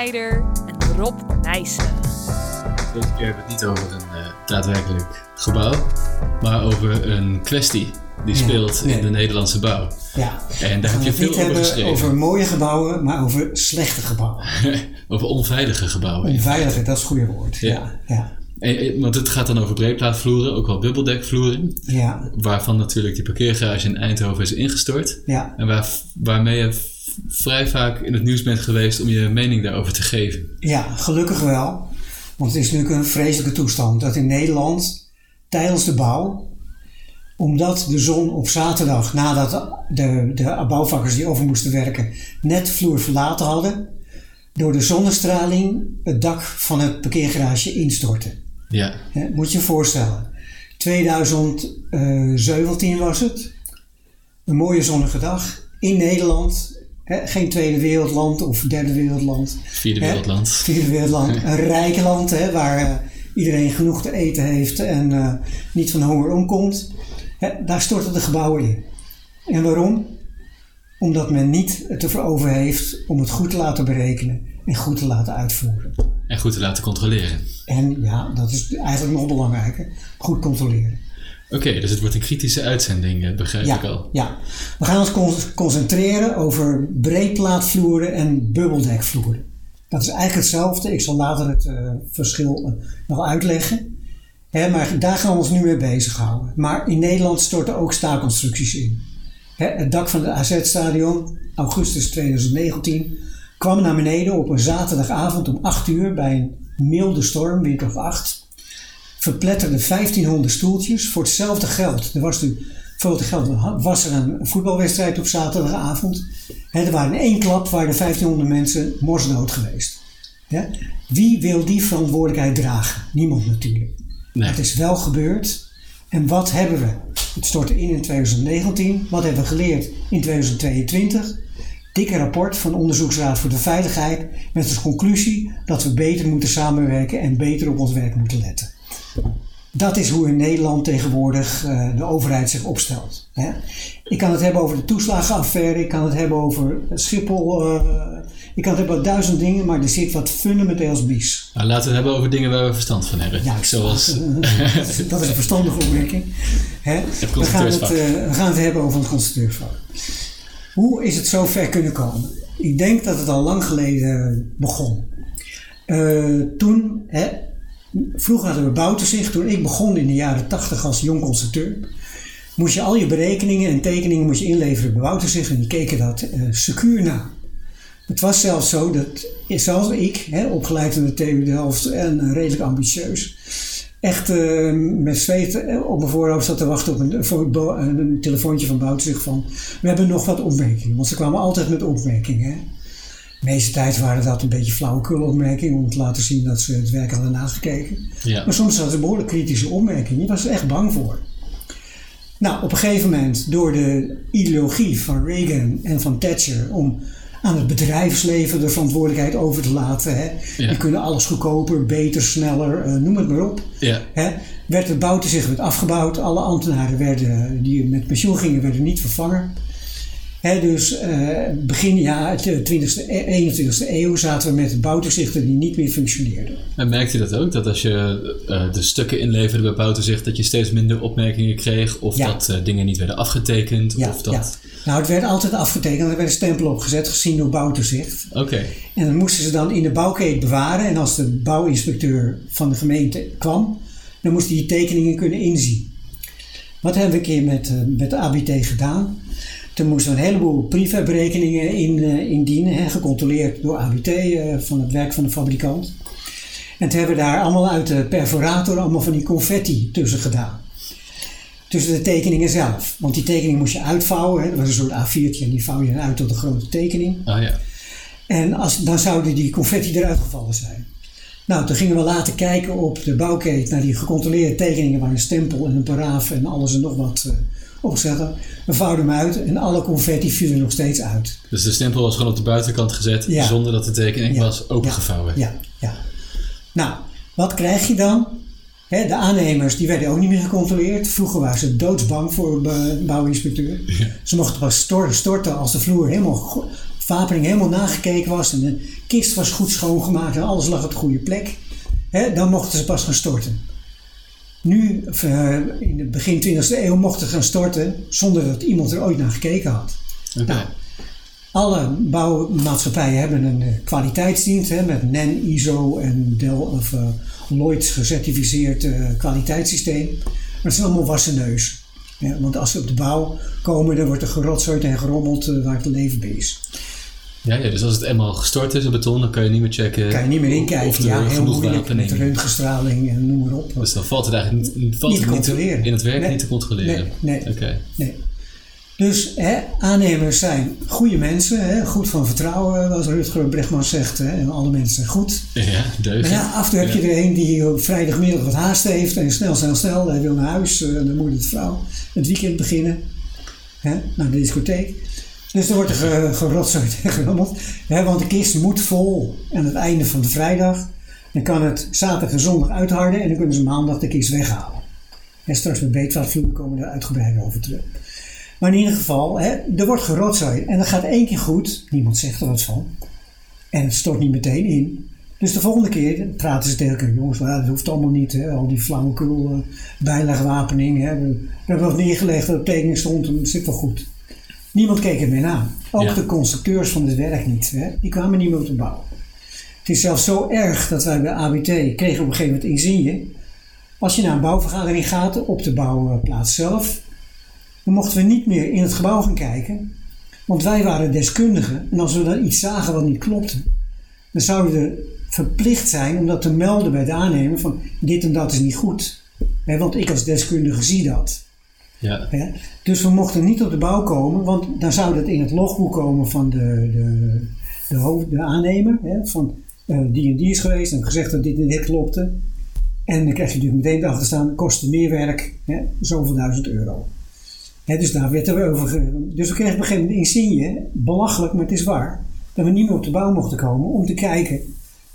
Snijder en Rob Nijssen. Deze keer hebben we het niet over een uh, daadwerkelijk gebouw, maar over een kwestie die Ja, speelt nee. in de Nederlandse bouw. Ja. En daar heb je veel over hebben geschreven. over mooie gebouwen, maar over slechte gebouwen. Over onveilige gebouwen. Onveilige, dat is het goede woord. Ja. Ja. Ja. En, eh, want het gaat dan over breedplaatvloeren, ook wel bubbeldekvloeren. Ja. Waarvan natuurlijk die parkeergarage in Eindhoven is ingestort. Ja. En waar, waarmee je vrij vaak in het nieuws bent geweest om je mening daarover te geven. ja, gelukkig wel. Want het is natuurlijk een vreselijke toestand dat in Nederland tijdens de bouw, omdat de zon op zaterdag, nadat de, de bouwvakkers die over moesten werken, net de vloer verlaten hadden, door de zonnestraling het dak van het parkeergarage instortte. Ja, Hè, moet je je voorstellen. 2017 was het. Een mooie zonnige dag in Nederland. Geen tweede wereldland of derde wereldland. vierde wereldland. Vierde wereldland. Een rijk land waar eh, iedereen genoeg te eten heeft en eh, niet van honger omkomt. Daar storten de gebouwen in. En waarom? Omdat men niet het ervoor over heeft om het goed te laten berekenen en goed te laten uitvoeren. En goed te laten controleren. En ja, dat is eigenlijk nog belangrijker. Goed controleren. Oké, dus het wordt een kritische uitzending, eh, begrijp ik al. ja. We gaan ons con- concentreren over breedplaatvloeren en bubbeldekvloeren. Dat is eigenlijk hetzelfde. Ik zal later het eh, verschil eh, nog uitleggen. Maar daar gaan we ons nu mee bezighouden. Maar in Nederland storten ook staalconstructies in. Het dak van het AZ-stadion, augustus 2019, kwam naar beneden op een zaterdagavond om 8 uur bij een milde storm, windkracht 8 verpletterde 1500 stoeltjes voor hetzelfde geld. Er was nu, voor het geld was er een voetbalwedstrijd op zaterdagavond. Hè, er waren in één klap waren er 1500 mensen morsdood geweest. Wie wil die verantwoordelijkheid dragen? Niemand natuurlijk. Nee. Het is wel gebeurd. En wat hebben we? Het stortte in in 2019. Wat hebben we geleerd in 2022? Dikke rapport van Onderzoeksraad voor de Veiligheid met als conclusie dat we beter moeten samenwerken en beter op ons werk moeten letten. Dat is hoe in Nederland tegenwoordig eh, de overheid zich opstelt. Hè? Ik kan het hebben over de toeslagenaffaire, ik kan het hebben over Schiphol, eh, ik kan het hebben over duizend dingen, maar er zit wat fundamenteels mis. Nou, laten we het hebben over dingen waar we verstand van hebben. Ja, Zoals, dat is een verstandige opmerking. Hè? We, gaan het, eh, we gaan het hebben over het constructeursvak. Hoe is het zo ver kunnen komen? Ik denk dat het al lang geleden begon. Toen, hè, vroeger hadden we bouwtoezicht. Toen ik begon in de jaren 80 als jong constructeur, moest je al je berekeningen en tekeningen moest je inleveren bij bouwtoezicht en die keken dat eh, secuur na. Het was zelfs zo dat, zelfs ik, hè, opgeleid in de TU Delft en eh, redelijk ambitieus, echt eh, met zweet op mijn voorhoofd zat te wachten op een, een telefoontje van Bouwzicht van we hebben nog wat opmerkingen. Want ze kwamen altijd met opmerkingen. Hè. De meeste tijd waren dat een beetje flauwekul opmerkingen om te laten zien dat ze het werk hadden nagekeken. ja. Maar soms hadden ze behoorlijk kritische opmerkingen. Je was er echt bang voor. Nou, op een gegeven moment, door de ideologie van Reagan en van Thatcher om aan het bedrijfsleven de verantwoordelijkheid over te laten. Hè. Ja. Die kunnen alles goedkoper, beter, sneller, eh, noem het maar op. ja. Hè. Werd het bouwtoezicht werd afgebouwd. Alle ambtenaren werden, die met pensioen gingen, werden niet vervangen. Dus eh, begin ja, de 20e, e- 21e eeuw zaten we met bouwtoezichten die niet meer functioneerden. En merkte je dat ook? Dat als je eh, de stukken inleverde bij bouwtoezicht, dat je steeds minder opmerkingen kreeg? Of Ja. dat eh, dingen niet werden afgetekend? Ja, of dat... ja. Nou, het werd altijd afgetekend. Er werd een stempel opgezet, gezien door bouwtoezicht. Oké, En dan moesten ze dan in de bouwkeet bewaren. En als de bouwinspecteur van de gemeente kwam, dan moest hij die tekeningen kunnen inzien. Wat hebben we een keer met, eh, met de ABT gedaan? Toen moesten we een heleboel prefabberekeningen in, eh, indienen, hè, gecontroleerd door ABT eh, van het werk van de fabrikant. En toen hebben we daar allemaal uit de perforator allemaal van die confetti tussen gedaan. Tussen de tekeningen zelf. Want die tekening moest je uitvouwen. Hè. Dat was een soort A4'tje en die vouw je uit tot een grote tekening. ah ja. En als, dan zouden die confetti eruit gevallen zijn. Nou, toen gingen we later kijken op de bouwkeet naar die gecontroleerde tekeningen waar een stempel en een paraaf en alles en nog wat hadden. We vouwden hem uit en alle confetti viel er nog steeds uit. Dus de stempel was gewoon op de buitenkant gezet, Ja. zonder dat de tekening Ja. was opengevouwen. Ja, ja. Nou, wat krijg je dan? De aannemers die werden ook niet meer gecontroleerd. Vroeger waren ze doodsbang voor een bouwinspecteur. Ze mochten pas stor- storten als de vloer helemaal wapening helemaal nagekeken was en de kist was goed schoongemaakt en alles lag op de goede plek, dan mochten ze pas gaan storten. Nu, eh, in het begin 20e eeuw, mochten gaan storten zonder dat iemand er ooit naar gekeken had. Nou, alle bouwmaatschappijen hebben een eh, kwaliteitsdienst hè, met NEN, ISO en Dell of uh, Lloyds gecertificeerd uh, kwaliteitssysteem. Maar het zijn allemaal wassen neus. Ja, want als ze op de bouw komen, dan wordt er gerotzooid en gerommeld uh, waar het leven bij is. Ja, ja, dus als het eenmaal gestort is in beton, dan kan je niet meer checken. Kan je niet meer inkijken. Of er ja, heel genoeg moeilijk met wapening. reuntgenstraling en noem maar op. Dus dan valt het eigenlijk niet, valt Niet het te controleren. in het werk Nee. niet te controleren. Nee, nee. Dus hè, aannemers zijn goede mensen, hè, goed van vertrouwen, wat Rutger Bregman zegt. Hè, en alle mensen zijn goed. Ja, Maar deugen. ja, af en toe heb je er een die op vrijdagmiddag wat haast heeft en snel, snel, snel, hij wil naar huis, eh, dan moet het vrouw het weekend beginnen, hè, naar de discotheek. Dus er wordt er ge- gerotzooid en gerommeld, want de kist moet vol aan het einde van de vrijdag. Dan kan het zaterdag en zondag uitharden en dan kunnen ze maandag de kist weghalen. En straks met beetvaatvloeden komen we er uitgebreid over terug. Maar in ieder geval, hè, er wordt gerotzooid en dat gaat één keer goed, niemand zegt er wat van. En het stort niet meteen in. Dus de volgende keer praten ze tegen elkaar. Jongens, dat hoeft allemaal niet. Hè? Al die flauwekul, uh, bijlegwapening. Hè? We, hebben wat neergelegd dat op tekening stond en het zit wel goed. Niemand keek het meer na. Ook Ja. de constructeurs van het werk niet. Hè? Die kwamen niet meer op de bouw. Het is zelfs zo erg dat wij bij ABT kregen op een gegeven moment insigne. Als je naar een bouwvergadering gaat op de bouwplaats zelf, dan mochten we niet meer in het gebouw gaan kijken. Want wij waren deskundigen. En als we dan iets zagen wat niet klopte, dan zouden we verplicht zijn om dat te melden bij de aannemer van dit en dat is niet goed. Want ik als deskundige zie dat. Ja. Dus we mochten niet op de bouw komen, want dan zou dat in het logboek komen van de, de, de, hoofd, de aannemer. Hè, van eh, die en die is geweest en gezegd dat dit en dit klopte. En dan krijg je natuurlijk meteen erachter staan, kostte meer werk, hè, zoveel duizend euro. Hè, dus daar werd er over. Dus we kregen op een gegeven moment insigne, belachelijk, maar het is waar, dat we niet meer op de bouw mochten komen om te kijken.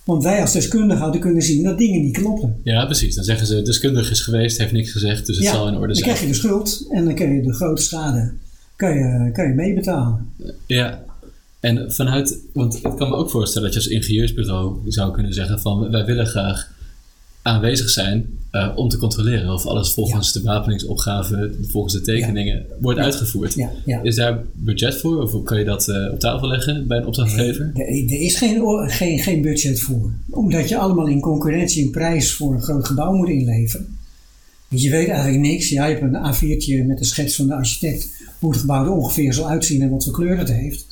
Want wij als deskundigen hadden kunnen zien dat dingen niet klopten. ja, precies. Dan zeggen ze, deskundig is geweest, heeft niks gezegd, dus het zal in orde dan zijn. krijg je de schuld en dan kun je de grote schade kan je, kan je meebetalen. Ja. En vanuit, want ik kan me ook voorstellen dat je als ingenieursbureau zou kunnen zeggen van wij willen graag aanwezig zijn eh, om te controleren of alles volgens de wapeningsopgave, volgens de tekeningen wordt uitgevoerd. Ja. Is daar budget voor of kan je dat eh, op tafel leggen bij een opdrachtgever? Er, er is geen, geen, geen budget voor. Omdat je allemaal in concurrentie een prijs voor een groot gebouw moet inleveren. Dus je weet eigenlijk niks. Ja, je hebt een A4'tje met een schets van de architect hoe het gebouw er ongeveer zal uitzien en wat voor kleur het heeft.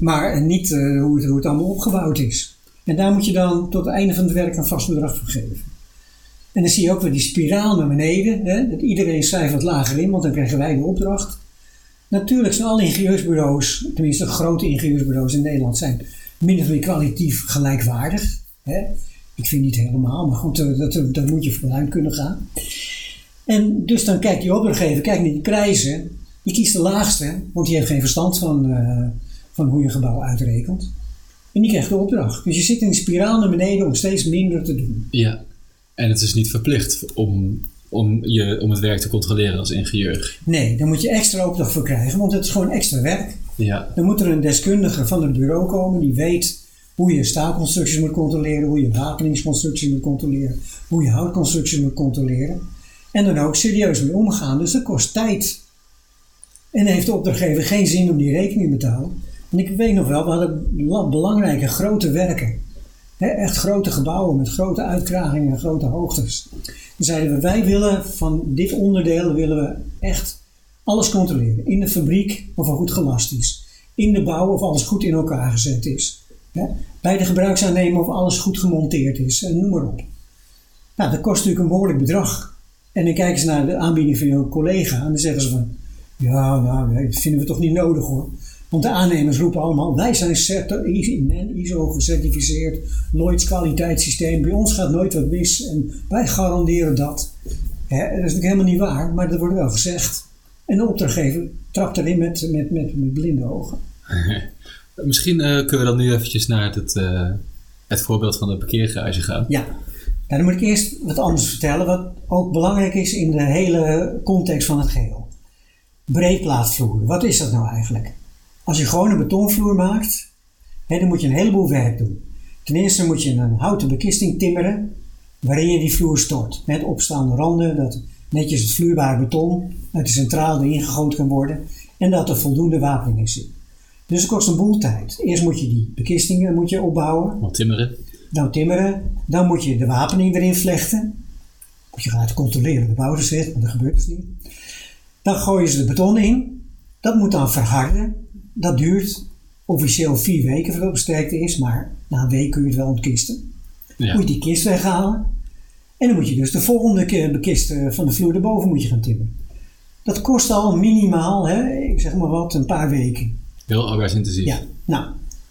Maar niet eh, hoe, het, hoe het allemaal opgebouwd is. En daar moet je dan tot het einde van het werk een vast bedrag voor geven. En dan zie je ook weer die spiraal naar beneden. Hè? Dat iedereen cijfert lager in, want dan krijgen wij de opdracht. Natuurlijk zijn alle ingenieursbureaus, tenminste de grote ingenieursbureaus in Nederland, zijn min of meer kwalitatief gelijkwaardig. Hè? Ik vind niet helemaal, maar goed, eh, dat, daar moet je vooruit kunnen gaan. En dus dan kijkt die opdrachtgever, kijkt naar die prijzen. Die kiest de laagste, want die heeft geen verstand van, eh, van hoe je gebouw uitrekent. En die krijgt de opdracht. Dus je zit in een spiraal naar beneden om steeds minder te doen. Ja. En het is niet verplicht om, om, je, om het werk te controleren als ingenieur. Nee, daar moet je extra opdracht voor krijgen, want het is gewoon extra werk. Ja. Dan moet er een deskundige van het bureau komen die weet hoe je staalconstructies moet controleren, hoe je wapeningsconstructies moet controleren, hoe je houtconstructies moet controleren. En dan ook serieus mee omgaan. Dus dat kost tijd. En dan heeft de opdrachtgever geen zin om die rekening te betalen. Want ik weet nog wel, we hadden la- belangrijke grote werken. Echt grote gebouwen met grote uitkragingen en grote hoogtes. Dan zeiden we, wij willen van dit onderdeel willen we echt alles controleren. In de fabriek of er goed gelast is. In de bouw of alles goed in elkaar gezet is. Bij de gebruiksaannemer of alles goed gemonteerd is. En noem maar op. Nou, dat kost natuurlijk een behoorlijk bedrag. En dan kijken ze naar de aanbieding van je collega en dan zeggen ze van... Ja, nou, dat vinden we toch niet nodig hoor. Want de aannemers roepen allemaal, wij zijn certi- ISO gecertificeerd, Lloyds kwaliteitssysteem, bij ons gaat nooit wat mis en wij garanderen dat. Hè, dat is natuurlijk helemaal niet waar, maar dat wordt wel gezegd. En de opdrachtgever trapt erin met, met, met, met blinde ogen. Misschien eh, kunnen we dan nu eventjes naar het, eh, het voorbeeld van de parkeergarage gaan. Ja, nou, dan moet ik eerst wat anders vertellen, wat ook belangrijk is in de hele context van het geheel. Breedplaatvloer, wat is dat nou eigenlijk? Als je gewoon een betonvloer maakt, Hè, dan moet je een heleboel werk doen. Ten eerste moet je een houten bekisting timmeren waarin je die vloer stort. Met opstaande randen, dat netjes het vloeibare beton uit de centrale erin gegoten kan worden en dat er voldoende wapening in zit. Dus het kost een boel tijd. Eerst moet je die bekistingen moet je opbouwen, Wat timmeren. dan timmeren, dan moet je de wapening erin vlechten. Moet je gaan controleren de bouw zit, want dat gebeurt dus niet. Dan gooien ze de beton in, dat moet dan verharden. Dat duurt officieel vier weken voordat het sterkte is, maar na een week kun je het wel ontkisten. Ja. Moet je die kist weghalen. En dan moet je dus de volgende keer bekist eh, van de vloer erboven moet je gaan timmeren. Dat kost al minimaal, hè, ik zeg maar wat, een paar weken. Heel arbeidsintensief. Ja, nou,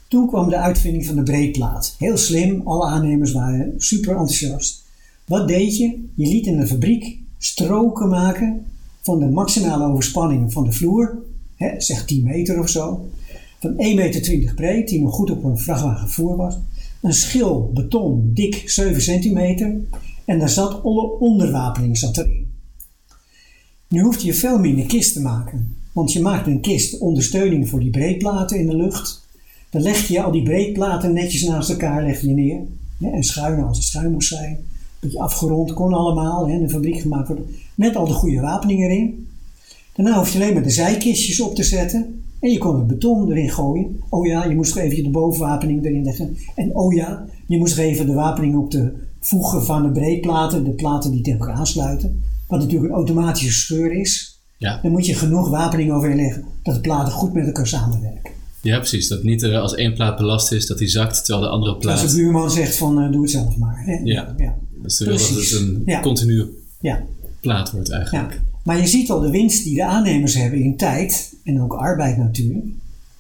toen kwam de uitvinding van de breedplaat. Heel slim, alle aannemers waren super enthousiast. Wat deed je? Je liet in de fabriek stroken maken van de maximale overspanning van de vloer, hè, zeg 10 meter of zo, van 1,20 meter breed, die nog goed op een vrachtwagen voer was. Een schil beton, dik 7 centimeter, en daar zat alle onderwapening zat erin. Nu hoefde je veel minder kist te maken. Want je maakt een kist ondersteuning voor die breedplaten in de lucht. Dan leg je al die breedplaten netjes naast elkaar leg je neer. Hè, en schuin als het schuin moest zijn. Beetje afgerond, kon allemaal. Hè, de fabriek gemaakt worden. Met al de goede wapening erin. Daarna hoef je alleen maar de zijkistjes op te zetten. En je kon het beton erin gooien. Oh ja, je moest er even de bovenwapening erin leggen. En oh ja, je moest er even de wapening op de voegen van de breedplaten. De platen die tegen elkaar aansluiten. Wat natuurlijk een automatische scheur is. Ja. Dan moet je genoeg wapening overheen leggen dat de platen goed met elkaar samenwerken. ja, precies. Dat niet er als één plaat belast is, dat die zakt, terwijl de andere Als plaat... de buurman zegt van eh, doe het zelf maar. Hè? Ja. ja. Dus dat het Precies. een Ja. continue ja. plaat wordt Ja, eigenlijk. Maar je ziet al de winst die de aannemers hebben in tijd en ook arbeid natuurlijk.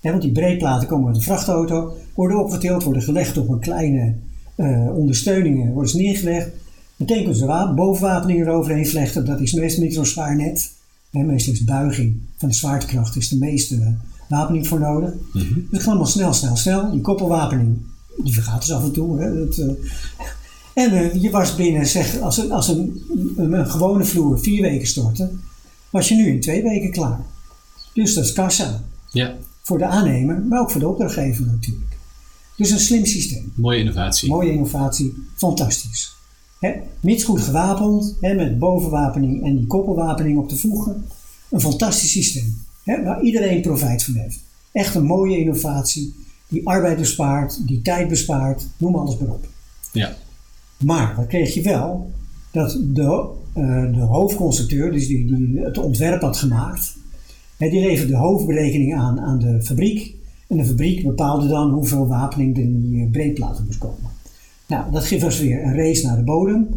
Ja, want die breedplaten komen uit een vrachtauto, worden opgetild, worden gelegd op een kleine eh, ondersteuningen, worden ze neergelegd. Meteen kunnen ze wa- bovenwapening eroverheen vlechten, dat is meestal niet zo'n zwaar net. Meestal is buiging van de zwaartekracht is de meeste wapening voor nodig. Dus het gaat allemaal snel, snel, snel. Die koppelwapening, die vergaat dus af en toe. Hè, dat, eh, en je was binnen, zeg, als, een, als een, een, een gewone vloer vier weken stortte, was je nu in twee weken klaar. Dus dat is kassa. Ja, Voor de aannemer, maar ook voor de opdrachtgever natuurlijk. Dus een slim systeem. mooie innovatie. Mooie innovatie, fantastisch. Hè, mits goed gewapend, hè, met bovenwapening en die koppelwapening op te voegen. Een fantastisch systeem, hè, waar iedereen profijt van heeft. Echt een mooie innovatie, die arbeid bespaart, die tijd bespaart, noem alles maar op. Ja, Maar wat kreeg je wel? Dat de, eh, de hoofdconstructeur, dus die, die het ontwerp had gemaakt, hè, die leverde de hoofdberekening aan aan de fabriek. En de fabriek bepaalde dan hoeveel wapening er in die eh, breedplaten moest komen. Nou, dat geeft ons weer een race naar de bodem.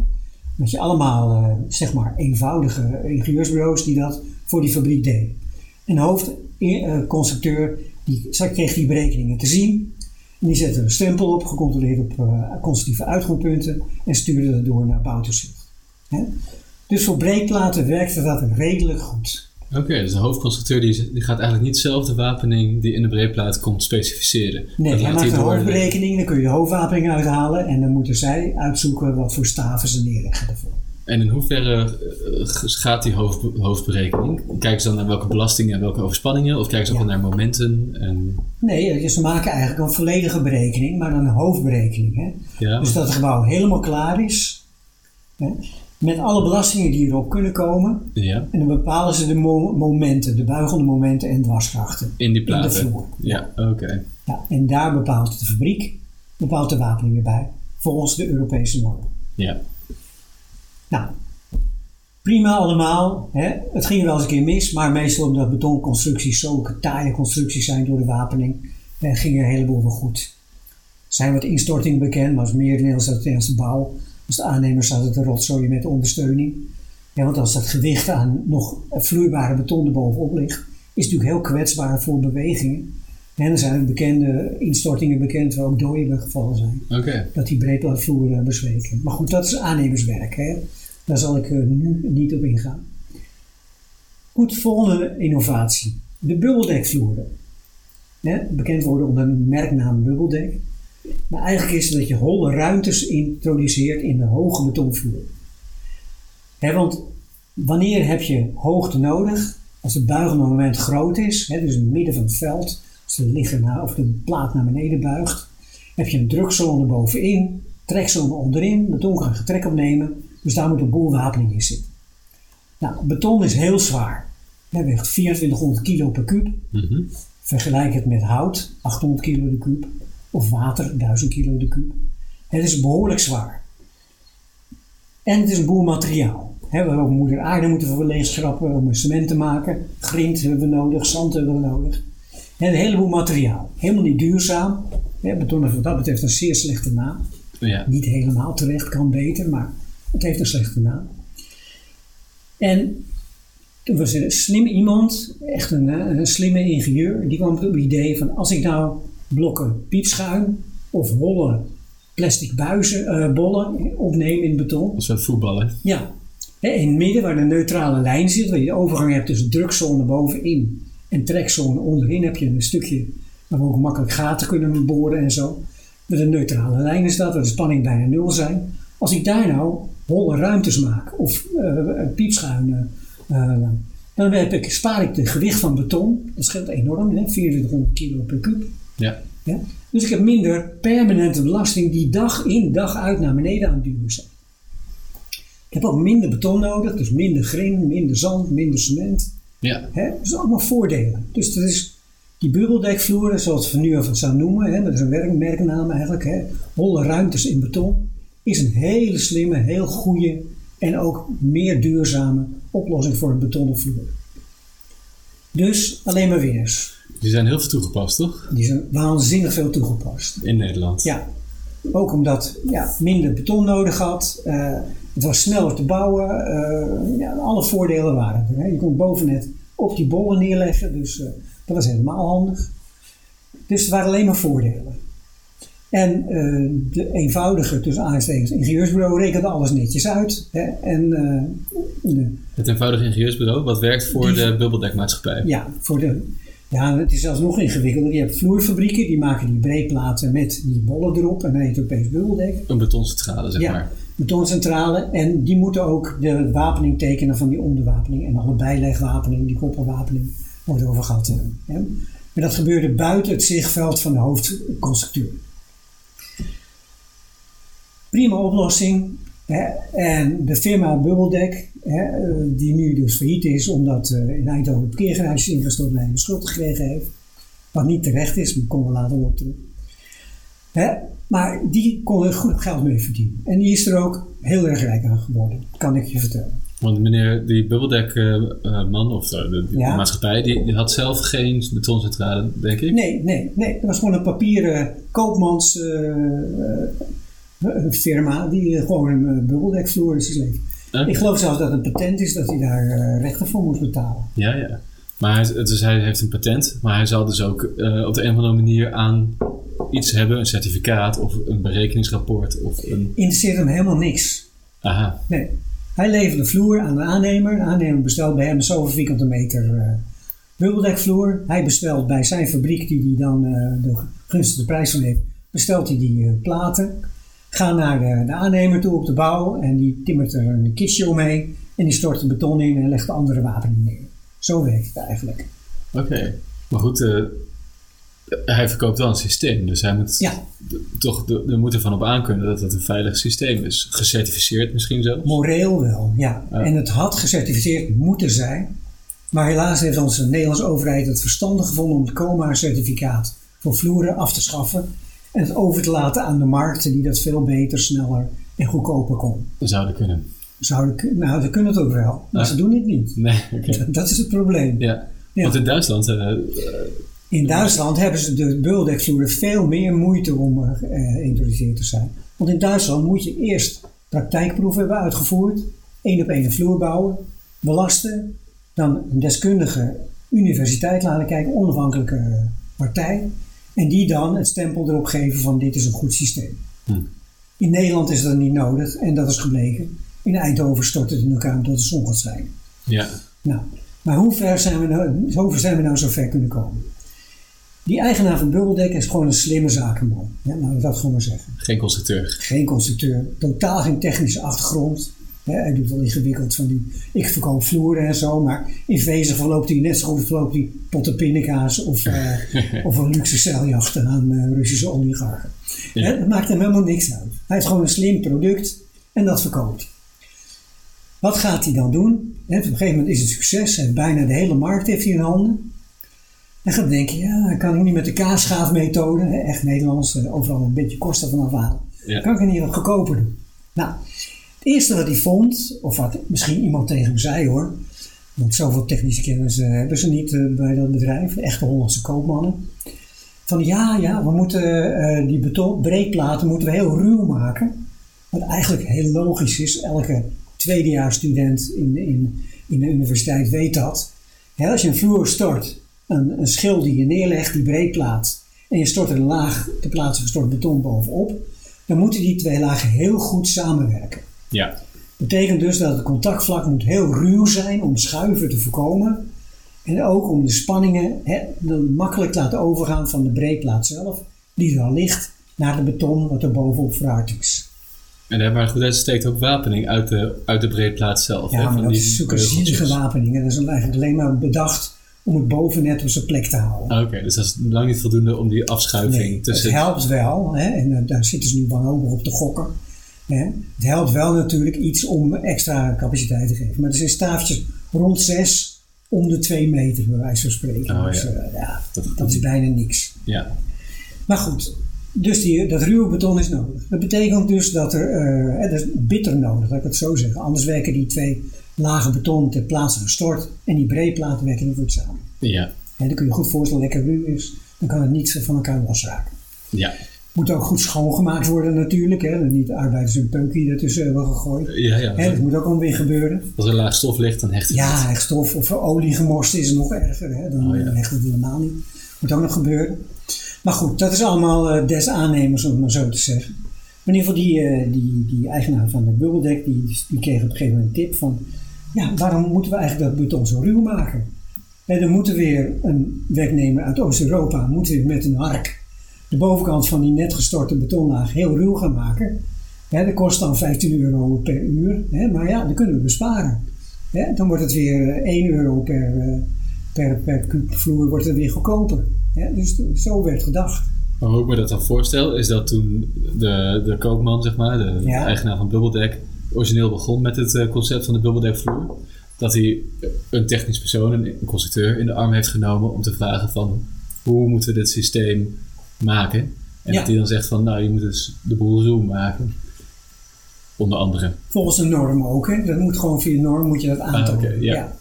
Met je allemaal, eh, zeg maar, eenvoudige ingenieursbureaus die dat voor die fabriek deden. En de hoofdconstructeur die kreeg die berekeningen te zien. Die zette er een stempel op, gecontroleerd op eh, constructieve uitgangspunten en stuurde dat door naar bouwtoezicht. Dus voor breedplaten werkte dat redelijk goed. oké. dus de hoofdconstructeur die, die gaat eigenlijk niet zelf de wapening die in de breedplaat komt specificeren. Nee, Dat hij maakt een hoofdberekening, dan kun je de hoofdwapening uithalen en dan moeten zij uitzoeken wat voor staven ze neerleggen daarvoor. En in hoeverre eh, gaat die hoofd, hoofdberekening? Kijken ze dan naar welke belastingen en welke overspanningen? Of kijken ze ook Ja. naar momenten? En, Nee, eh, ze maken eigenlijk een volledige berekening, maar dan een hoofdberekening. Hè? ja, Dus dat het gebouw helemaal klaar is, hè? met alle belastingen die erop kunnen komen. ja, En dan bepalen ze de mo- momenten, de buigende momenten en dwarskrachten. in die In de platen. vloer. Ja, oké. Ja, en daar bepaalt de fabriek, bepaalt de wapening weer bij, volgens de Europese normen. Ja, Nou, prima allemaal. Hè? Het ging wel eens een keer mis, maar meestal omdat betonconstructies zulke taaie constructies zijn door de wapening, eh, ging er een heleboel wel goed. Er zijn wat instortingen bekend, maar als merendeel zat het tijdens de bouw. Als de aannemer zat het de rotzooi met de ondersteuning. Ja, want als dat gewicht aan nog vloeibare beton erbovenop ligt, is het natuurlijk heel kwetsbaar voor bewegingen. En er zijn bekende instortingen bekend waar ook doden gevallen zijn dat die breedplaatvloer eh, bezweken. Maar goed, dat is aannemerswerk. Hè? Daar zal ik eh, nu niet op ingaan. Goed, volgende innovatie. De bubbeldekvloeren. Bekend worden onder de merknaam bubbeldek. Maar eigenlijk is het dat je holle ruimtes introduceert in de hoge betonvloer. Want wanneer heb je hoogte nodig? Als het buigende moment groot is, dus in het midden van het veld, als de liggen naar, of de plaat naar beneden buigt, heb je een drukzone bovenin, trekzone onderin. Beton kan getrek opnemen, dus daar moet een boel wapening in zitten. Nou, beton is heel zwaar. Het weegt 2400 kilo per kuub. Mhm. Vergelijk het met hout, 800 kilo de kuub. Of water, 1000 kilo de kuub. Het is behoorlijk zwaar. En het is een boel materiaal. He, we hebben ook moeder aarde moeten we leeg schrappen om cement te maken. Grind hebben we nodig, zand hebben we nodig. En een heleboel materiaal. Helemaal niet duurzaam. He, beton heeft wat dat betreft een zeer slechte naam. Ja. Niet helemaal terecht, kan beter, maar het heeft een slechte naam. En toen was er een slim iemand, echt een, eh, een slimme ingenieur, die kwam op het idee van als ik nou blokken piepschuim of holle plastic buizen, eh, bollen opneem in beton. Als we voetballen. Ja, in het midden waar de neutrale lijn zit, waar je de overgang hebt tussen drukzone bovenin en trekzone onderin, heb je een stukje waar we ook makkelijk gaten kunnen boren en zo. Met een neutrale lijn is dat, waar de spanning bijna nul zijn. Als ik daar nou holle ruimtes maak of eh, piepschuim, eh, dan heb ik, spaar ik het gewicht van beton. Dat scheelt enorm, hè, 2400 kilo per kuub. Ja. Ja? Dus ik heb minder permanente belasting die dag in dag uit naar beneden aan het duwen zijn. Ik heb ook minder beton nodig, dus minder grin, minder zand, minder cement. Ja. Hè? Dat zijn allemaal voordelen. Dus dat is die bubbeldekvloeren, zoals we nu even zou noemen, hè? dat is een werk- merknaam eigenlijk, hè? holle ruimtes in beton, is een hele slimme, heel goede en ook meer duurzame oplossing voor een betonnen vloer. Dus alleen maar winnaars. Die zijn heel veel toegepast, toch? Die zijn waanzinnig veel toegepast. In Nederland. Ja, ook omdat ja, minder beton nodig had. eh, het was sneller te bouwen. eh, ja, alle voordelen waren er. Hè. Je kon bovennet op die bollen neerleggen, dus eh, dat was helemaal handig. Dus het waren alleen maar voordelen. En eh, de eenvoudige, tussen aanstekens, ingenieursbureau rekende alles netjes uit. Hè. En eh, de, Het eenvoudige ingenieursbureau, wat werkt voor Die- de bubbeldekmaatschappij. ja, voor de, ja, het is zelfs nog ingewikkelder. Je hebt vloerfabrieken, die maken die breedplaten met die bollen erop. En dan heet het opeens bubbeldek. Een betoncentrale, zeg Ja, maar. betoncentrale. En die moeten ook de wapening tekenen van die onderwapening. En alle bijlegwapening, die koppelwapening, wordt over gehad hebben. hè. Maar dat gebeurde buiten het zichtveld van de hoofdconstructeur. Prima oplossing. Hè. En de firma Bubbeldek, hè, eh, die nu dus failliet is omdat eh, in Eindhoven een parkeergarage is ingestort en hij de schuld gekregen heeft. Wat niet terecht is, maar komen we later op terug. Hè? Maar die kon er goed geld mee verdienen. En die is er ook heel erg rijk aan geworden, kan ik je vertellen. Want meneer, die bubbeldekman, of eh, de, de Ja. maatschappij, die, die had zelf geen betoncentrale, denk ik. Nee, nee, nee. Dat was gewoon een papieren koopmans firma die eh, gewoon een uh, bubbeldekvloer is. Ik geloof zelfs dat het patent is dat hij daar eh, rechten voor moest betalen. Ja, ja. Maar hij, is, hij heeft een patent, maar hij zal dus ook eh, op de een of andere manier aan iets hebben, een certificaat of een berekeningsrapport of een... Interesseert hem helemaal niks. Aha, Nee. Hij levert de vloer aan de aannemer. De aannemer bestelt bij hem zoveel vierkante meter eh, bubbeldekvloer. Hij bestelt bij zijn fabriek, die hij dan eh, de gunstige prijs van heeft, bestelt hij die eh, platen. Gaan naar de, de aannemer toe op de bouw en die timmert er een kistje omheen. En die stort de beton in en legt de andere wapening neer. Zo werkt het eigenlijk. oké. Maar goed, eh, hij verkoopt wel een systeem, dus hij moet Ja, toch, de- er moet ervan op aankunnen dat het een veilig systeem is. Gecertificeerd misschien zelfs. moreel wel, ja. Ja. En het had gecertificeerd moeten zijn. Maar helaas heeft onze Nederlandse overheid het verstandig gevonden om het COMA-certificaat voor vloeren af te schaffen. En het over te laten aan de markten die dat veel beter, sneller en goedkoper kon. Zouden kunnen. Zouden, nou, ze kunnen het ook wel, maar ze doen het niet. Nee. Dat is het probleem. Ja. Ja. Want in Duitsland, eh, In Duitsland hebben ze de bubbeldekvloeren veel meer moeite om eh, geïntroduceerd te zijn. Want in Duitsland moet je eerst praktijkproeven hebben uitgevoerd, één op één een vloer bouwen, belasten, dan een deskundige universiteit laten kijken, onafhankelijke eh, partij, en die dan het stempel erop geven van dit is een goed systeem. Hm. In Nederland is dat niet nodig en dat is gebleken. In Eindhoven stort het in elkaar omdat het zon gaat schijnen. ja. Nou, maar hoe ver zijn we nou, hoe ver zijn we nou zo ver kunnen komen? Die eigenaar van Bubbeldek is gewoon een slimme zakenman. Ja, nou, dat gewoon maar zeggen. geen constructeur. Geen constructeur, totaal geen technische achtergrond. Hij doet wel ingewikkeld van die, ik verkoop vloeren en zo, maar in wezen verloopt hij net zo goed verloopt hij potten pindakaas of, eh, of een luxe zeiljachten aan eh, Russische oligarchen. Ja. Dat maakt hem helemaal niks uit. Hij heeft gewoon een slim product en dat verkoopt. Wat gaat hij dan doen? Hè, op een gegeven moment is het succes. Hij heeft bijna de hele markt heeft hij in handen. En gaat denken, ja, kan ik niet met de kaasschaafmethode, echt Nederlands, eh, overal een beetje kosten vanaf halen. Ja. Kan ik het niet wat goedkoper doen? Nou, het eerste wat hij vond, of wat misschien iemand tegen hem zei hoor, want zoveel technische kennis eh, hebben ze niet eh, bij dat bedrijf, echte Hollandse koopmannen. Van ja, ja, we moeten eh, die beton, breedplaten moeten we heel ruw maken. Wat eigenlijk heel logisch is. Elke tweedejaarsstudent in, in, in de universiteit weet dat. Als je een vloer stort, een, een schil die je neerlegt, die breedplaat, en je stort er een laag te plaatsen gestort beton bovenop, dan moeten die twee lagen heel goed samenwerken. Ja. Betekent dus dat het contactvlak moet heel ruw zijn om schuiven te voorkomen. En ook om de spanningen makkelijk te laten overgaan van de breedplaat zelf, die er al ligt, naar de beton wat er bovenop verhard is. En daar maar goed uit steekt ook wapening uit de, uit de breedplaat zelf. Ja, maar van dat die is zulke zielige wapeningen. Dat is eigenlijk alleen maar bedacht om het bovennet op zijn plek te houden. Ah, Oké, dus dat is lang niet voldoende om die afschuiving Nee, tussen... het helpt wel, hè, en eh, daar zitten ze nu wanhopig op te gokken. Het helpt wel natuurlijk iets om extra capaciteit te geven. Maar er zijn staafjes rond 6 om de 2 meter, bij wijze van spreken. Oh, dus ja. eh, ja, Dat- dat, is bijna niks. Ja. Maar goed, dus die, dat ruwe beton is nodig. Dat betekent dus dat er, eh, dat is bitter nodig, laat ik het zo zeggen. Anders werken die twee lagen beton ter plaatse gestort en die breedplaten werken niet goed samen. Ja. Hè, dan kun je je goed voorstellen, lekker ruw is, dan kan het niet van elkaar losraken. Ja. Moet ook goed schoongemaakt worden natuurlijk. Hè. Dat Niet arbeiders een peukje ertussen hebben gegooid. Ja, ja. Hè, dat moet ook alweer gebeuren. Als er laag stof ligt, dan hecht het. Ja, echt stof of olie gemorst is nog erger. Hè. Dan Oh, ja. hecht het helemaal niet. Moet ook nog gebeuren. Maar goed, dat is allemaal eh, des aannemers om het maar zo te zeggen. Maar in ieder geval die, eh, die, die eigenaar van de bubbeldek, die, die kreeg op een gegeven moment een tip van... Ja, waarom moeten we eigenlijk dat beton zo ruw maken? En dan moeten weer een werknemer uit Oost-Europa moet weer met een hark de bovenkant van die net gestorte betonlaag heel ruw gaan maken. Hè, dat kost dan 15 euro per uur, hè, maar ja, dat kunnen we besparen. Hè, dan wordt het weer eh, 1 euro per, eh, per, per kuub vloer wordt het weer goedkoper. Hè, dus zo werd gedacht. Maar hoe ik me dat dan voorstel, is dat toen de, de koopman, zeg maar, de Ja. eigenaar van Bubbeldek, origineel begon met het eh, concept van de Bubbeldekvloer. Dat hij een technisch persoon, een constructeur, in de arm heeft genomen om te vragen van hoe moeten we dit systeem maken? En Ja. dat hij dan zegt van nou, je moet dus de boel ruw maken. Onder andere. Volgens de norm ook. Hè. Dat moet gewoon via norm moet je dat aantonen. oké, ja.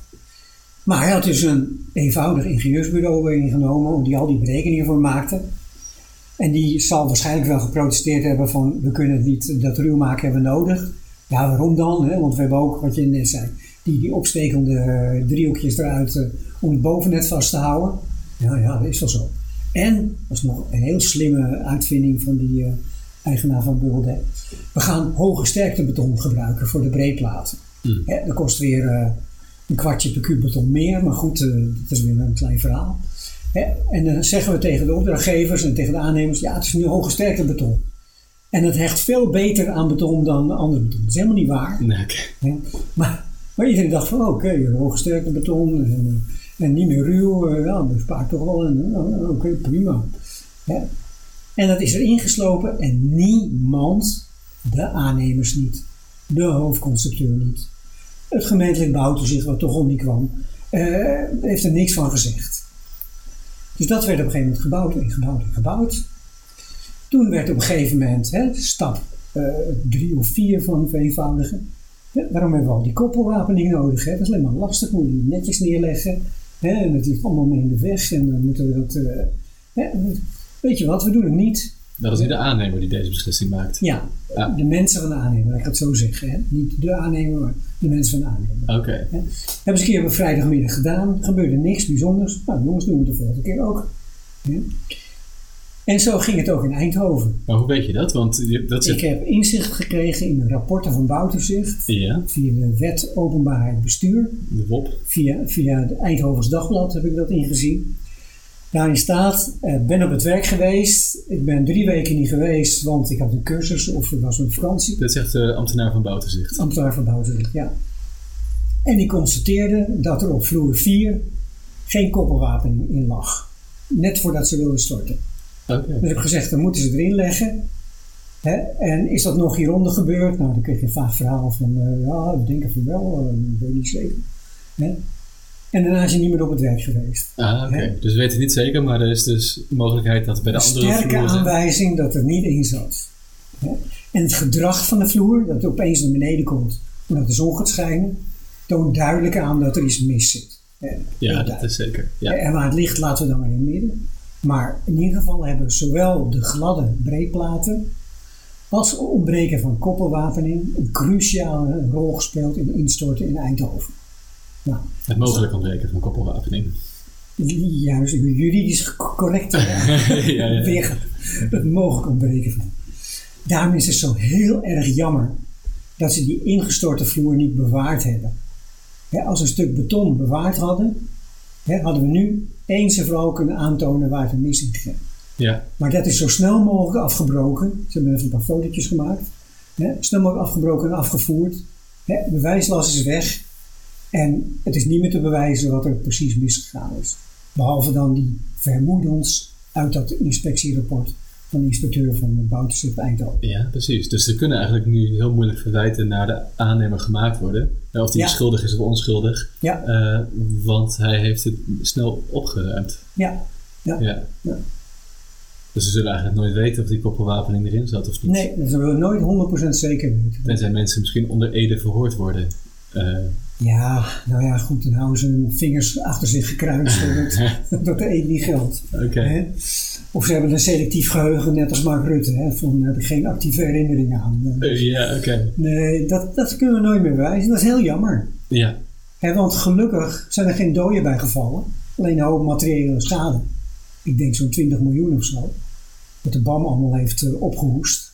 Maar hij had dus een eenvoudig ingenieursbureau ingenomen om die al die berekeningen voor maakte. En die zal waarschijnlijk wel geprotesteerd hebben van we kunnen het niet, dat ruw maken hebben we nodig. Ja, waarom dan? Hè? Want we hebben ook, wat je net zei, die, die opstekende eh, driehoekjes eruit eh, om het bovennet vast te houden. Ja, ja, dat is wel zo. En, dat is nog een heel slimme uitvinding van die eh, eigenaar van Bulde. We gaan hoge sterktebeton gebruiken voor de breedplaten. Mm. Hè, dat kost weer eh, een kwartje per kuub beton meer, maar goed, eh, dat is weer een klein verhaal. Hè, en dan zeggen we tegen de opdrachtgevers en tegen de aannemers, ja, het is nu hoge sterktebeton. En het hecht veel beter aan beton dan ander beton. Dat is helemaal niet waar. Nee. Hè. Maar, maar iedereen dacht van, oké, hoge sterkte beton en, en niet meer ruw, eh, ja, dat bespaart toch wel. En, eh, oké, prima. En dat is er ingeslopen en niemand, de aannemers niet, de hoofdconstructeur niet, het gemeentelijk bouwtoezicht wat toch al niet kwam, eh, heeft er niks van gezegd. Dus dat werd op een gegeven moment gebouwd en gebouwd en gebouwd. Toen werd op een gegeven moment hè, stap eh, drie of vier van vereenvoudigen. Ja, waarom hebben we al die koppelwapening nodig? Hè? Dat is alleen maar lastig, moet die netjes neerleggen. Hè? En dat is allemaal mee in de weg. En dan moeten we dat. eh, hè? Weet je wat, we doen het niet. Dat is niet de aannemer die deze beslissing maakt. Ja, Ja. de mensen van de aannemer, laat ik het zo zeggen. Hè? Niet de aannemer, maar de mensen van de aannemer. Oké. Hè? Hebben ze een keer op vrijdagmiddag gedaan, gebeurde niks bijzonders. Nou, jongens, doen we het de volgende keer ook. En zo ging het ook in Eindhoven. Maar hoe weet je dat? Want dat Ik heb inzicht gekregen in de rapporten van Bouwtoezicht. Ja, Via de wet openbaarheid bestuur. de WOP. Via, via het Eindhovens Dagblad heb ik dat ingezien. Daarin staat, eh, ben op het werk geweest. Ik ben drie weken niet geweest, want ik had een cursus of ik was op vakantie. Dat zegt de ambtenaar van Bouwtoezicht. Ambtenaar van Bouwtoezicht, ja. En die constateerde dat er op vloer 4 geen koppelwapen in lag. Net voordat ze wilden storten. Dus ik heb gezegd, dan moeten ze erin leggen. Hè? En is dat nog hieronder gebeurd? Nou, dan kreeg je een vaag verhaal van, eh, ja, we denken van wel, uh, ik weet niet zeker. Hè? En daarna is hij niet meer op het werk geweest. Ah, oké. Dus we weten het niet zeker, maar er is dus de mogelijkheid dat bij de Een andere sterke vloeren- aanwijzing dat er niet in zat. Hè? En het gedrag van de vloer, dat opeens naar beneden komt omdat de zon gaat schijnen, toont duidelijk aan dat er iets mis zit. Hè? Ja, dat is zeker. Ja. En waar het ligt laten we dan maar in het midden. Maar in ieder geval hebben zowel de gladde breedplaten als het ontbreken van koppelwapening een cruciale rol gespeeld in instorten in Eindhoven. Nou, Het mogelijk ontbreken van koppelwapening. juist juridisch correct ja, ja. Het mogelijk ontbreken van. Daarom is het zo heel erg jammer dat ze die ingestorte vloer niet bewaard hebben. Als we een stuk beton bewaard hadden, hè, hadden we nu eens en vooral kunnen aantonen waar het mis in ging. Ja, Maar dat is zo snel mogelijk afgebroken. Ze hebben even een paar fotootjes gemaakt. Hè, snel mogelijk afgebroken en afgevoerd. Hè, bewijslast is weg. En het is niet meer te bewijzen wat er precies misgegaan is. Behalve dan die vermoedens uit dat inspectierapport van de inspecteur van de Bouwtoezicht Eindhoven. ja, precies. Dus er kunnen eigenlijk nu heel moeilijk verwijten naar de aannemer gemaakt worden. Eh, Of die Ja. schuldig is of onschuldig. Ja, Eh, want hij heeft het snel opgeruimd. ja, ja. Ja. Ja. Dus we zullen eigenlijk nooit weten of die koppelwapening erin zat of niet. Nee, dat zullen we nooit 100% zeker weten. Tenzij mensen misschien onder Ede verhoord worden. Eh, Ja, nou ja, goed, dan houden ze hun vingers achter zich gekruist dat, dat de eet niet geldt. Of ze hebben een selectief geheugen, net als Mark Rutte. Hè? Van, daar heb ik geen actieve herinneringen aan. Eh, ja, oké. Nee, dat, dat kunnen we nooit meer bewijzen. Dat is heel jammer. Ja. Hè, want gelukkig zijn er geen doden bij gevallen. Alleen een hoop materiële schade. Ik denk zo'n 20 miljoen of zo. Dat de BAM allemaal heeft eh, opgehoest.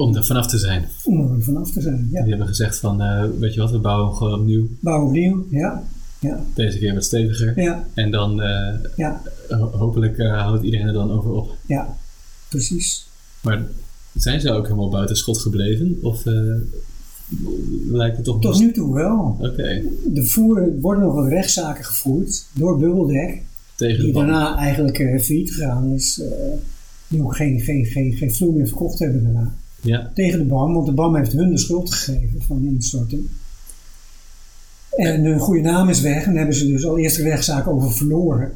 Om er vanaf te zijn. Om er vanaf te zijn. Ja. Die hebben gezegd van, eh, weet je wat, we bouwen gewoon opnieuw. Bouw opnieuw. Ja, ja, Deze keer wat steviger. ja, En dan eh, ja, ho- hopelijk eh, houdt iedereen er dan over op. ja. Precies. Maar zijn ze ook helemaal buiten schot gebleven? Of lijkt het toch... Tot nu toe wel. Oké, Er voeren, worden nog wat rechtszaken gevoerd door Bubbeldek. tegen de Die daarna eigenlijk failliet gegaan is. die ook geen, geen, geen, geen vloer meer verkocht hebben daarna. Ja, Tegen de BAM, want de BAM heeft hun de schuld gegeven van de instorting. En hun goede naam is weg en daar hebben ze dus al eerst de rechtszaak over verloren.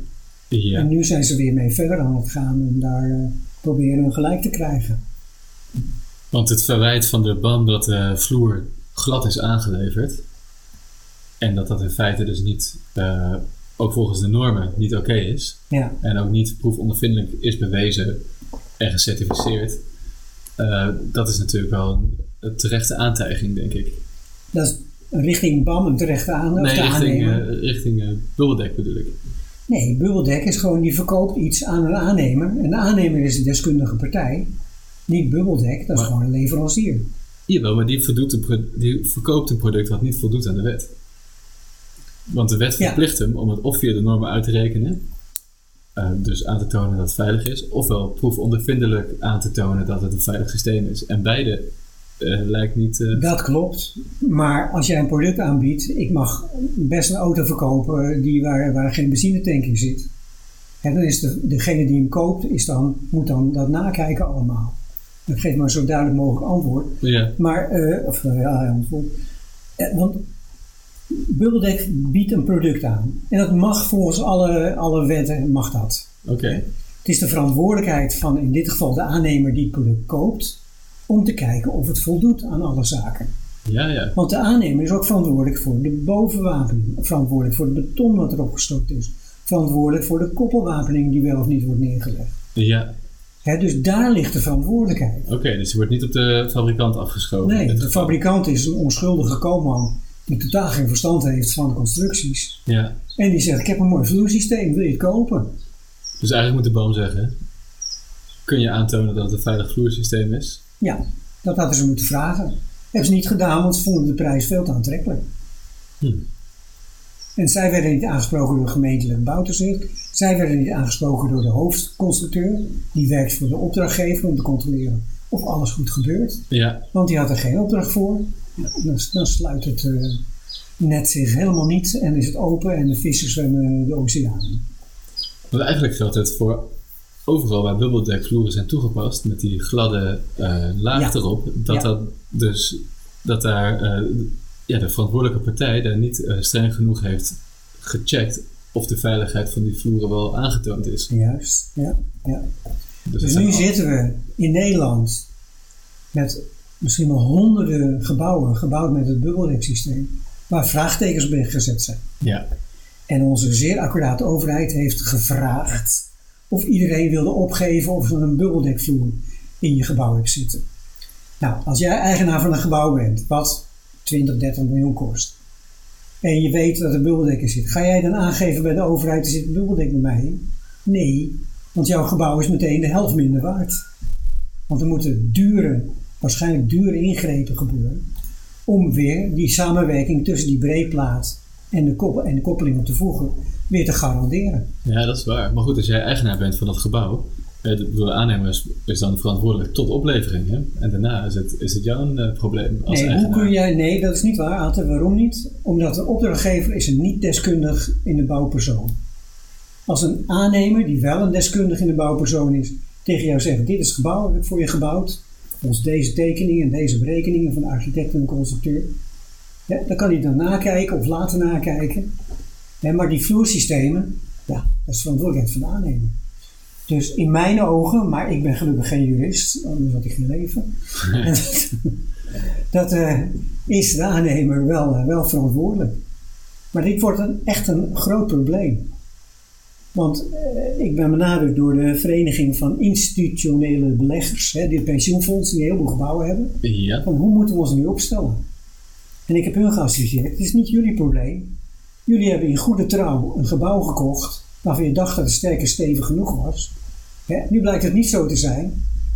ja. En nu zijn ze weer mee verder aan het gaan en daar eh, proberen hun gelijk te krijgen. Want het verwijt van de BAM dat de vloer glad is aangeleverd. En dat dat in feite dus niet, eh, ook volgens de normen, niet oké is. Ja, En ook niet proefondervindelijk is bewezen en gecertificeerd. Eh, dat is natuurlijk wel een, terechte aantijging, denk ik. dat is richting BAM een terechte aan, of Nee, richting, eh, richting eh, Bubbeldek bedoel ik. Nee, Bubbeldek is gewoon die verkoopt iets aan een aannemer. En de aannemer is een deskundige partij. Niet Bubbeldek, dat is gewoon een leverancier. Jawel, maar die, een die verkoopt een product wat niet voldoet aan de wet. Want de wet Ja. verplicht hem om het of via de normen uit te rekenen, eh, dus aan te tonen dat het veilig is, ofwel proefondervindelijk aan te tonen dat het een veilig systeem is. En beide eh, lijkt niet. eh, Dat klopt. Maar als jij een product aanbiedt, ik mag best een auto verkopen die waar, waar geen benzinetank in zit. En dan is de, degene die hem koopt, is dan, moet dan dat nakijken allemaal. Ik geef maar zo duidelijk mogelijk antwoord. ja, Maar, of ja, antwoord. Want Bubbeldek biedt een product aan. En dat mag volgens alle, alle wetten, mag dat. oké. Het is de verantwoordelijkheid van in dit geval de aannemer die het product koopt, om te kijken of het voldoet aan alle zaken. Ja, ja. Want de aannemer is ook verantwoordelijk voor de bovenwapening, verantwoordelijk voor het beton wat erop gestort is, verantwoordelijk voor de koppelwapening die wel of niet wordt neergelegd. Ja, dus daar ligt de verantwoordelijkheid. oké. dus je wordt niet op de fabrikant afgeschoven. Nee, de fabrikant is een onschuldige koopman die totaal geen verstand heeft van constructies. Ja, En die zegt, ik heb een mooi vloersysteem, wil je het kopen? dus eigenlijk moet de boom zeggen: kun je aantonen dat het een veilig vloersysteem is? Ja, dat hadden ze moeten vragen. Hebben ze niet gedaan, want ze vonden de prijs veel te aantrekkelijk. Hm. En zij werden niet aangesproken door de gemeentelijke bouwtoezicht. Zij werden niet aangesproken door de hoofdconstructeur. Die werkt voor de opdrachtgever om te controleren of alles goed gebeurt. Ja, Want die had er geen opdracht voor. Dan, dan sluit het eh, net zich helemaal niet en is het open en de vissen zwemmen de oceaan. in. want eigenlijk geldt het voor overal waar bubbeldekvloeren zijn toegepast met die gladde eh, laag Ja. erop, dat, Ja. dat, dus, dat daar eh, ja, de verantwoordelijke partij daar niet streng genoeg heeft gecheckt of de veiligheid van die vloeren wel aangetoond is. Juist, ja. ja. Dus, Dus nu al- zitten we in Nederland met misschien wel honderden gebouwen gebouwd met het bubbeldeksysteem, waar vraagtekens bij gezet zijn. Ja, En onze zeer accurate overheid heeft gevraagd of iedereen wilde opgeven of er een bubbeldekvloer in je gebouw hebt zitten. Nou, als jij eigenaar van een gebouw bent, wat 20, 30 miljoen kost, en je weet dat er bubbeldek in zit, ga jij dan aangeven bij de overheid, er zit een bubbeldek bij mij in? Nee, want jouw gebouw is meteen de helft minder waard. Want er moeten dure, waarschijnlijk dure ingrepen gebeuren om weer die samenwerking tussen die breedplaat en de, koppel, en de koppeling op te voegen weer te garanderen. ja, dat is waar. Maar goed, als jij eigenaar bent van dat gebouw, eh, de, aannemer is, dan verantwoordelijk tot oplevering. Hè? En daarna is het, is het jouw eh, probleem als Nee, hoe kun jij, nee, dat is niet waar, Ate. Waarom niet? Omdat de opdrachtgever is een niet deskundig in de bouwpersoon. Als een aannemer, die wel een deskundig in de bouwpersoon is, tegen jou zegt: Dit is het gebouw, heb ik voor je gebouwd. Volgens deze tekeningen en deze berekeningen van de architect en de constructeur. Ja, dan kan hij dan nakijken of laten nakijken. Ja, maar die vloersystemen, ja, dat is verantwoordelijkheid van de aannemer. Dus in mijn ogen, maar ik ben gelukkig geen jurist, anders had ik geen leven. En dat- dat eh, is de aannemer wel, eh, wel verantwoordelijk. Maar dit wordt een, echt een groot probleem. Want eh, ik ben benadrukt door de Vereniging van Institutionele Beleggers, hè, dit pensioenfonds die heel veel gebouwen hebben, Ja, van hoe moeten we ons nu opstellen? En ik heb hun geadviseerd, het is niet jullie probleem. Jullie hebben in goede trouw een gebouw gekocht waarvan je dacht dat het sterk en stevig genoeg was. Hè, nu blijkt het niet zo te zijn,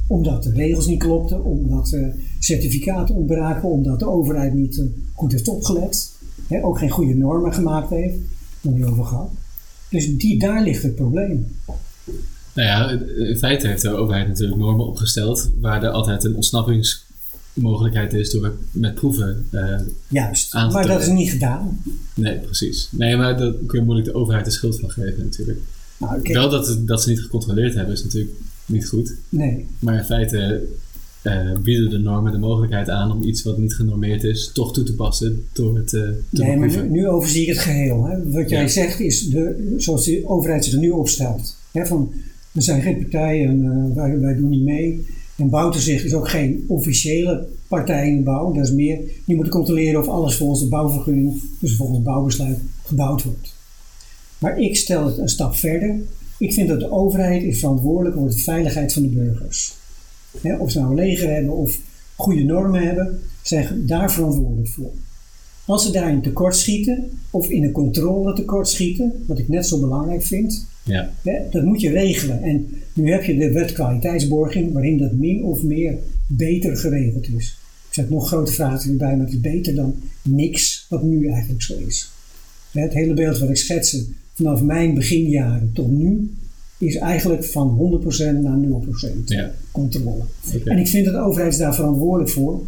omdat de regels niet klopten, omdat eh, certificaten ontbraken, omdat de overheid niet eh, goed heeft opgelet, hè, ook geen goede normen gemaakt heeft, nog niet over gehad. Dus die, daar ligt het probleem. nou ja, in feite heeft de overheid natuurlijk normen opgesteld waar er altijd een ontsnappingsmogelijkheid is door met proeven. eh, Juist, Aan te maar dat is niet gedaan. nee, precies. Nee, maar daar kun je moeilijk de overheid de schuld van geven natuurlijk. Nou, Wel dat, dat ze niet gecontroleerd hebben is natuurlijk niet goed. nee, Maar in feite eh, bieden de normen de mogelijkheid aan om iets wat niet genormeerd is, toch toe te passen door het eh, te Nee, maar nu, overzie ik het geheel. Hè. Wat jij Ja. zegt is de, zoals de overheid zich er nu opstelt. Hè, van, we zijn geen partij en eh, wij, wij doen niet mee. En Bouwtoezicht is ook geen officiële partij in de bouw. Dat is meer, die moeten controleren of alles volgens de bouwvergunning, dus volgens het bouwbesluit, gebouwd wordt. Maar ik stel het een stap verder. Ik vind dat de overheid is verantwoordelijk voor de veiligheid van de burgers. Hè, of ze nou een leger hebben of goede normen hebben, zijn daar verantwoordelijk voor. Als ze daarin tekort schieten, of in een controle tekort schieten, wat ik net zo belangrijk vind, Ja, hè, dat moet je regelen. En nu heb je de wet kwaliteitsborging, waarin dat min of meer beter geregeld is. Ik zet nog grote vragen bij, maar het is beter dan niks wat nu eigenlijk zo is. Het hele beeld wat ik schetste vanaf mijn beginjaren tot nu, is eigenlijk van 100% naar 0% ja. controle. En ik vind dat de overheid is daar verantwoordelijk voor.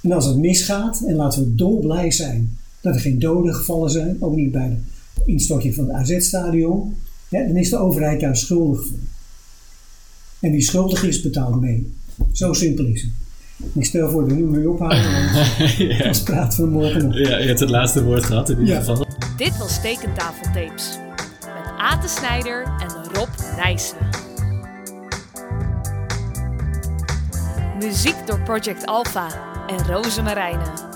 En als het misgaat, en laten we dolblij zijn dat er geen doden gevallen zijn, ook niet bij de instorting van het AZ-stadion, ja, dan is de overheid daar schuldig voor. En wie schuldig is, betaalt mee. Zo simpel is het. Ik stel voor dat we nu mee ophouden, want praten we morgen nog. ja, je hebt het laatste woord gehad in ieder Ja. geval. Dit was Tekentafeltapes. Ate Snijder en Rob Nijssen. Muziek door Project Alpha en Roze Marijnen.